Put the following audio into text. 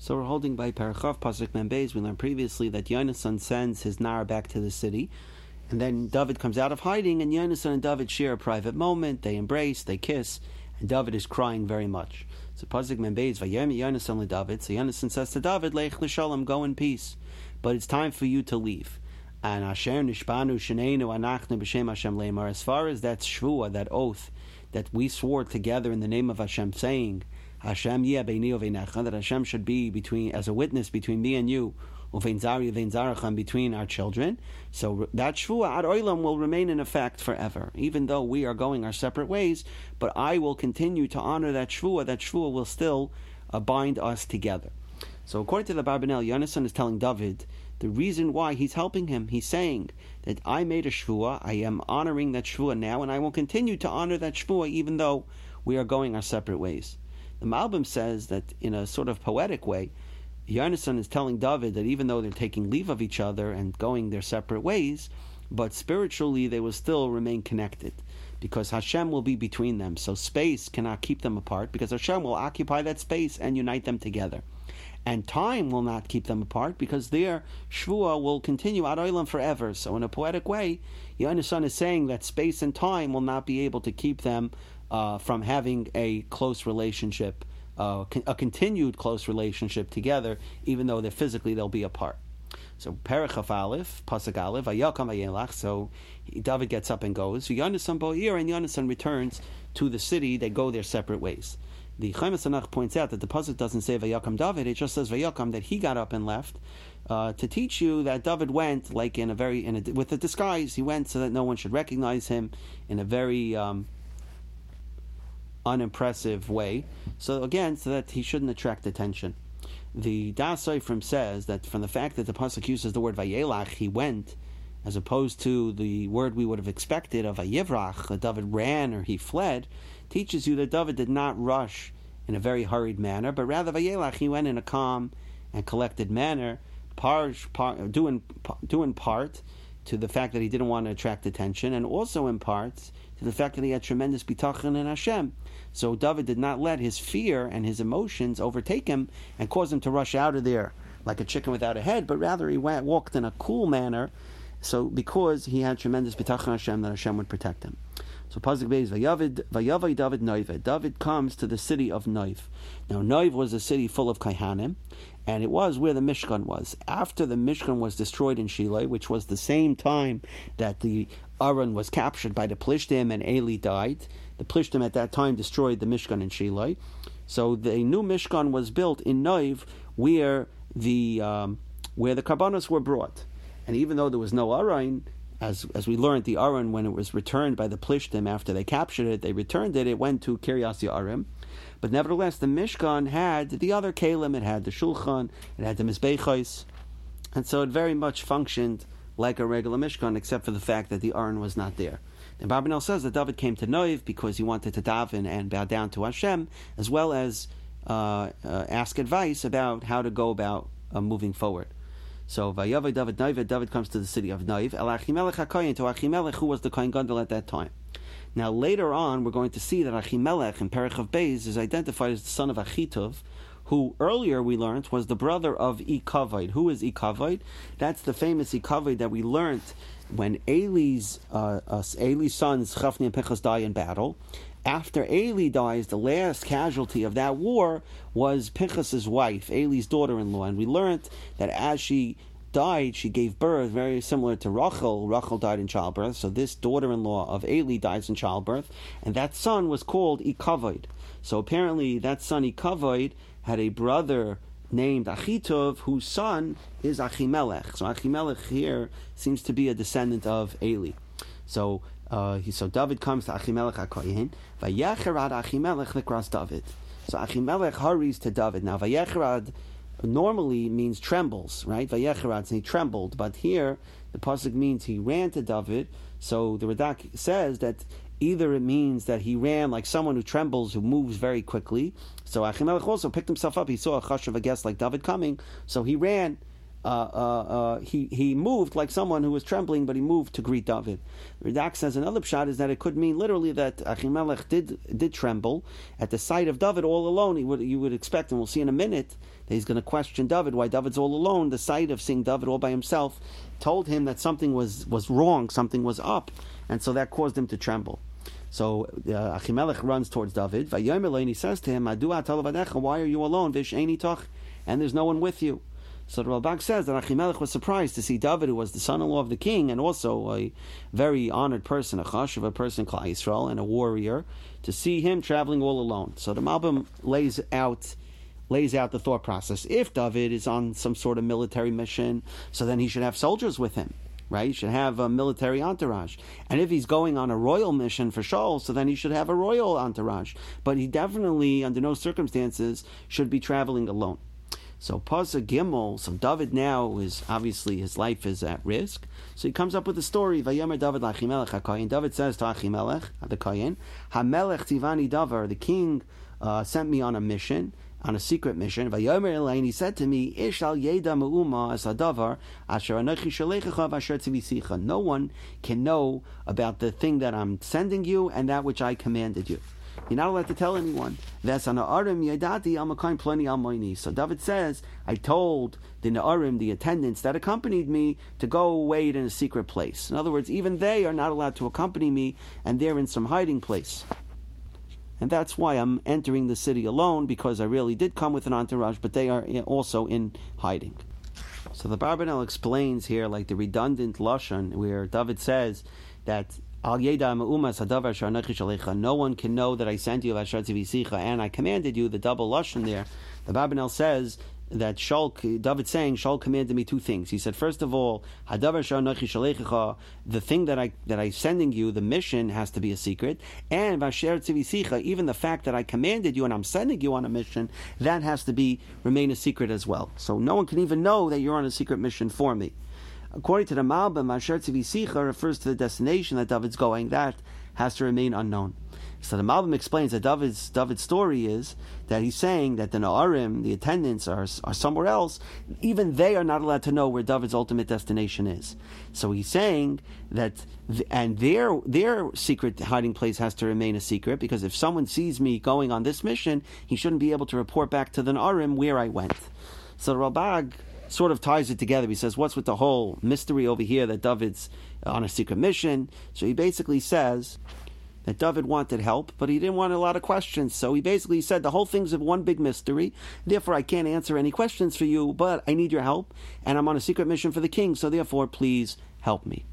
So we're holding by Parachav Pasuk Membeis. We learned previously that Yonasan sends his Nar back to the city, and then David comes out of hiding, and Yonasan and David share a private moment. They embrace, they kiss, and David is crying very much. So Pasuk Membeis Vayem Yonasan David. So Yonasan says to David, Lech l'shalom, go in peace, but it's time for you to leave. And Asher Nishbanu Shenenu Anachnu B'Shem Hashem Leimar. As far as that shvua, that oath that we swore together in the name of Hashem, saying. Hashem that Hashem should be between as a witness between me and you, between our children. So that shvua ad oilam will remain in effect forever, even though we are going our separate ways. But I will continue to honor that shvua. That shvua will still uh, bind us together. So according to the Barbanel, Yonasan is telling David the reason why he's helping him. He's saying that I made a shvua, I am honoring that shvua now, and I will continue to honor that shvua even though we are going our separate ways. The Malbim says that in a sort of poetic way, Yonasan is telling David that even though they're taking leave of each other and going their separate ways, but spiritually they will still remain connected because Hashem will be between them. So space cannot keep them apart because Hashem will occupy that space and unite them together. And time will not keep them apart because their Shvua will continue ad oilam forever. So, in a poetic way, Yonasan is saying that space and time will not be able to keep them uh, from having a close relationship, uh, a continued close relationship together, even though they're physically they'll be apart. So Perichaf Aleph, Pasuk Aleph, Ayakam Ayelach. So David gets up and goes. Yonasan Bo'ir and Yonasan returns to the city. They go their separate ways. The Chaim points out that the pasuk doesn't say Vayakam David; it just says Vayakam that he got up and left uh, to teach you that David went like in a very in a, with a disguise. He went so that no one should recognize him in a very um, unimpressive way. So again, so that he shouldn't attract attention. The Das from says that from the fact that the pasuk uses the word vayelach, he went, as opposed to the word we would have expected of vayivrach, that David ran or he fled, teaches you that David did not rush in a very hurried manner, but rather vayelach, he went in a calm and collected manner, par, par, due, in, due in part to the fact that he didn't want to attract attention, and also in part to the fact that he had tremendous bitachon in Hashem. So David did not let his fear and his emotions overtake him and cause him to rush out of there like a chicken without a head, but rather he went, walked in a cool manner. So because he had tremendous bitachon Hashem that Hashem would protect him. So Pasuk Beis Vayavid Vayavai David Noiv. David comes to the city of Noiv. Now Noiv was a city full of Kaihanim, and it was where the Mishkan was. After the Mishkan was destroyed in Shiloh, which was the same time that the Aaron was captured by the Plishtim and Eli died, the Plishtim at that time destroyed the Mishkan in Shiloh. So the new Mishkan was built in Noiv, where the um, where the karbanos were brought. And even though there was no Aaron, as as we learned, the Aaron when it was returned by the Plishtim after they captured it, they returned it. It went to Kiryas Yarim. But nevertheless, the Mishkan had the other kalim. It had the Shulchan. It had the Mizbechos, and so it very much functioned like a regular Mishkan, except for the fact that the Aron was not there. And Barbanel says that David came to Noiv because he wanted to daven and bow down to Hashem, as well as uh, uh, ask advice about how to go about uh, moving forward. So Vayavai David Noiv, David comes to the city of Noiv, El Achimelech HaKoyin, to Achimelech, who was the Kohen Gadol at that time. Now, later on, we're going to see that Achimelech in Perich of Beis is identified as the son of Achitov, who earlier we learned was the brother of Ikavod. Who is Ikavod? That's the famous Ikavod that we learned when Eli's, uh, uh, Eli's sons, Chafni and Pinchas, die in battle. After Eli dies, the last casualty of that war was Pinchas's wife, Eli's daughter-in-law, and we learned that as she died, she gave birth, very similar to Rachel. Rachel died in childbirth, so this daughter-in-law of Eli dies in childbirth, and that son was called Ikavod. So apparently, that son Ikavod had a brother named Achitov, whose son is Achimelech. So Achimelech here seems to be a descendant of Eli. So uh, he, so David comes to Achimelech HaKoyin. Vayecherad Achimelech likras David. So Achimelech hurries to David. Now Vayecherad normally means trembles, right? Vayecherad, so he trembled. But here the pasuk means he ran to David. So the Radak says that Either it means that he ran like someone who trembles, who moves very quickly. So Achimelech also picked himself up. He saw a chush of a guest like David coming, so he ran uh, uh, uh, he he moved like someone who was trembling, but he moved to greet David. Radak says another pshat is that it could mean literally that Achimelech did did tremble at the sight of David all alone. He would you would expect, and we'll see in a minute that he's going to question David why David's all alone. The sight of seeing David all by himself told him that something was was wrong, something was up, and so that caused him to tremble. So uh, Achimelech runs towards David. And he says to him, Why are you alone? And there's no one with you. So the Ralbag says that Achimelech was surprised to see David, who was the son-in-law of the king, and also a very honored person, a chashuv, a person, called Israel and a warrior, to see him traveling all alone. So the Malbim lays out lays out the thought process. If David is on some sort of military mission, so then he should have soldiers with him right? He should have a military entourage. And if he's going on a royal mission for Shaul, so then he should have a royal entourage. But he definitely, under no circumstances, should be traveling alone. So Pasuk Gimel, so David now is obviously his life is at risk. So he comes up with a story. Vayomer David lachimelech. David says to Achimelech the kayin, Hamelech tivani davar. The king uh, sent me on a mission on a secret mission. And he said to me, Ishal yeda me'uma asadavar asher anochi asher tzivisicha. No one can know about the thing that I'm sending you and that which I commanded you. You're not allowed to tell anyone. That's on the Arim Yadati Amakain Pliny Almoini. So David says, I told the Na'arim, the attendants that accompanied me, to go wait in a secret place. In other words, even they are not allowed to accompany me, and they're in some hiding place. And that's why I'm entering the city alone, because I really did come with an entourage, but they are also in hiding. So the Barbanel explains here, like the redundant Lashon, where David says that no one can know that I sent you and I commanded you. The double lashon there. The Babinel says that Shaul, David saying, Shaul commanded me two things. He said, first of all, the thing that I that I'm sending you, the mission has to be a secret, and even the fact that I commanded you and I'm sending you on a mission, that has to be remain a secret as well. So no one can even know that you're on a secret mission for me. According to the Malbim, Asher Tzivisicha refers to the destination that David's going. That has to remain unknown. So the Malbim explains that David's David's story is that he's saying that the Na'arim, the attendants, are, are somewhere else. Even they are not allowed to know where David's ultimate destination is. So he's saying that, and their their secret hiding place has to remain a secret because if someone sees me going on this mission, he shouldn't be able to report back to the Na'arim where I went. So the Ralbag sort of ties it together. He says, What's with the whole mystery over here that David's on a secret mission? So he basically says that David wanted help, but he didn't want a lot of questions. So he basically said, The whole thing's one big mystery. Therefore, I can't answer any questions for you, but I need your help, and I'm on a secret mission for the king, so therefore, please help me.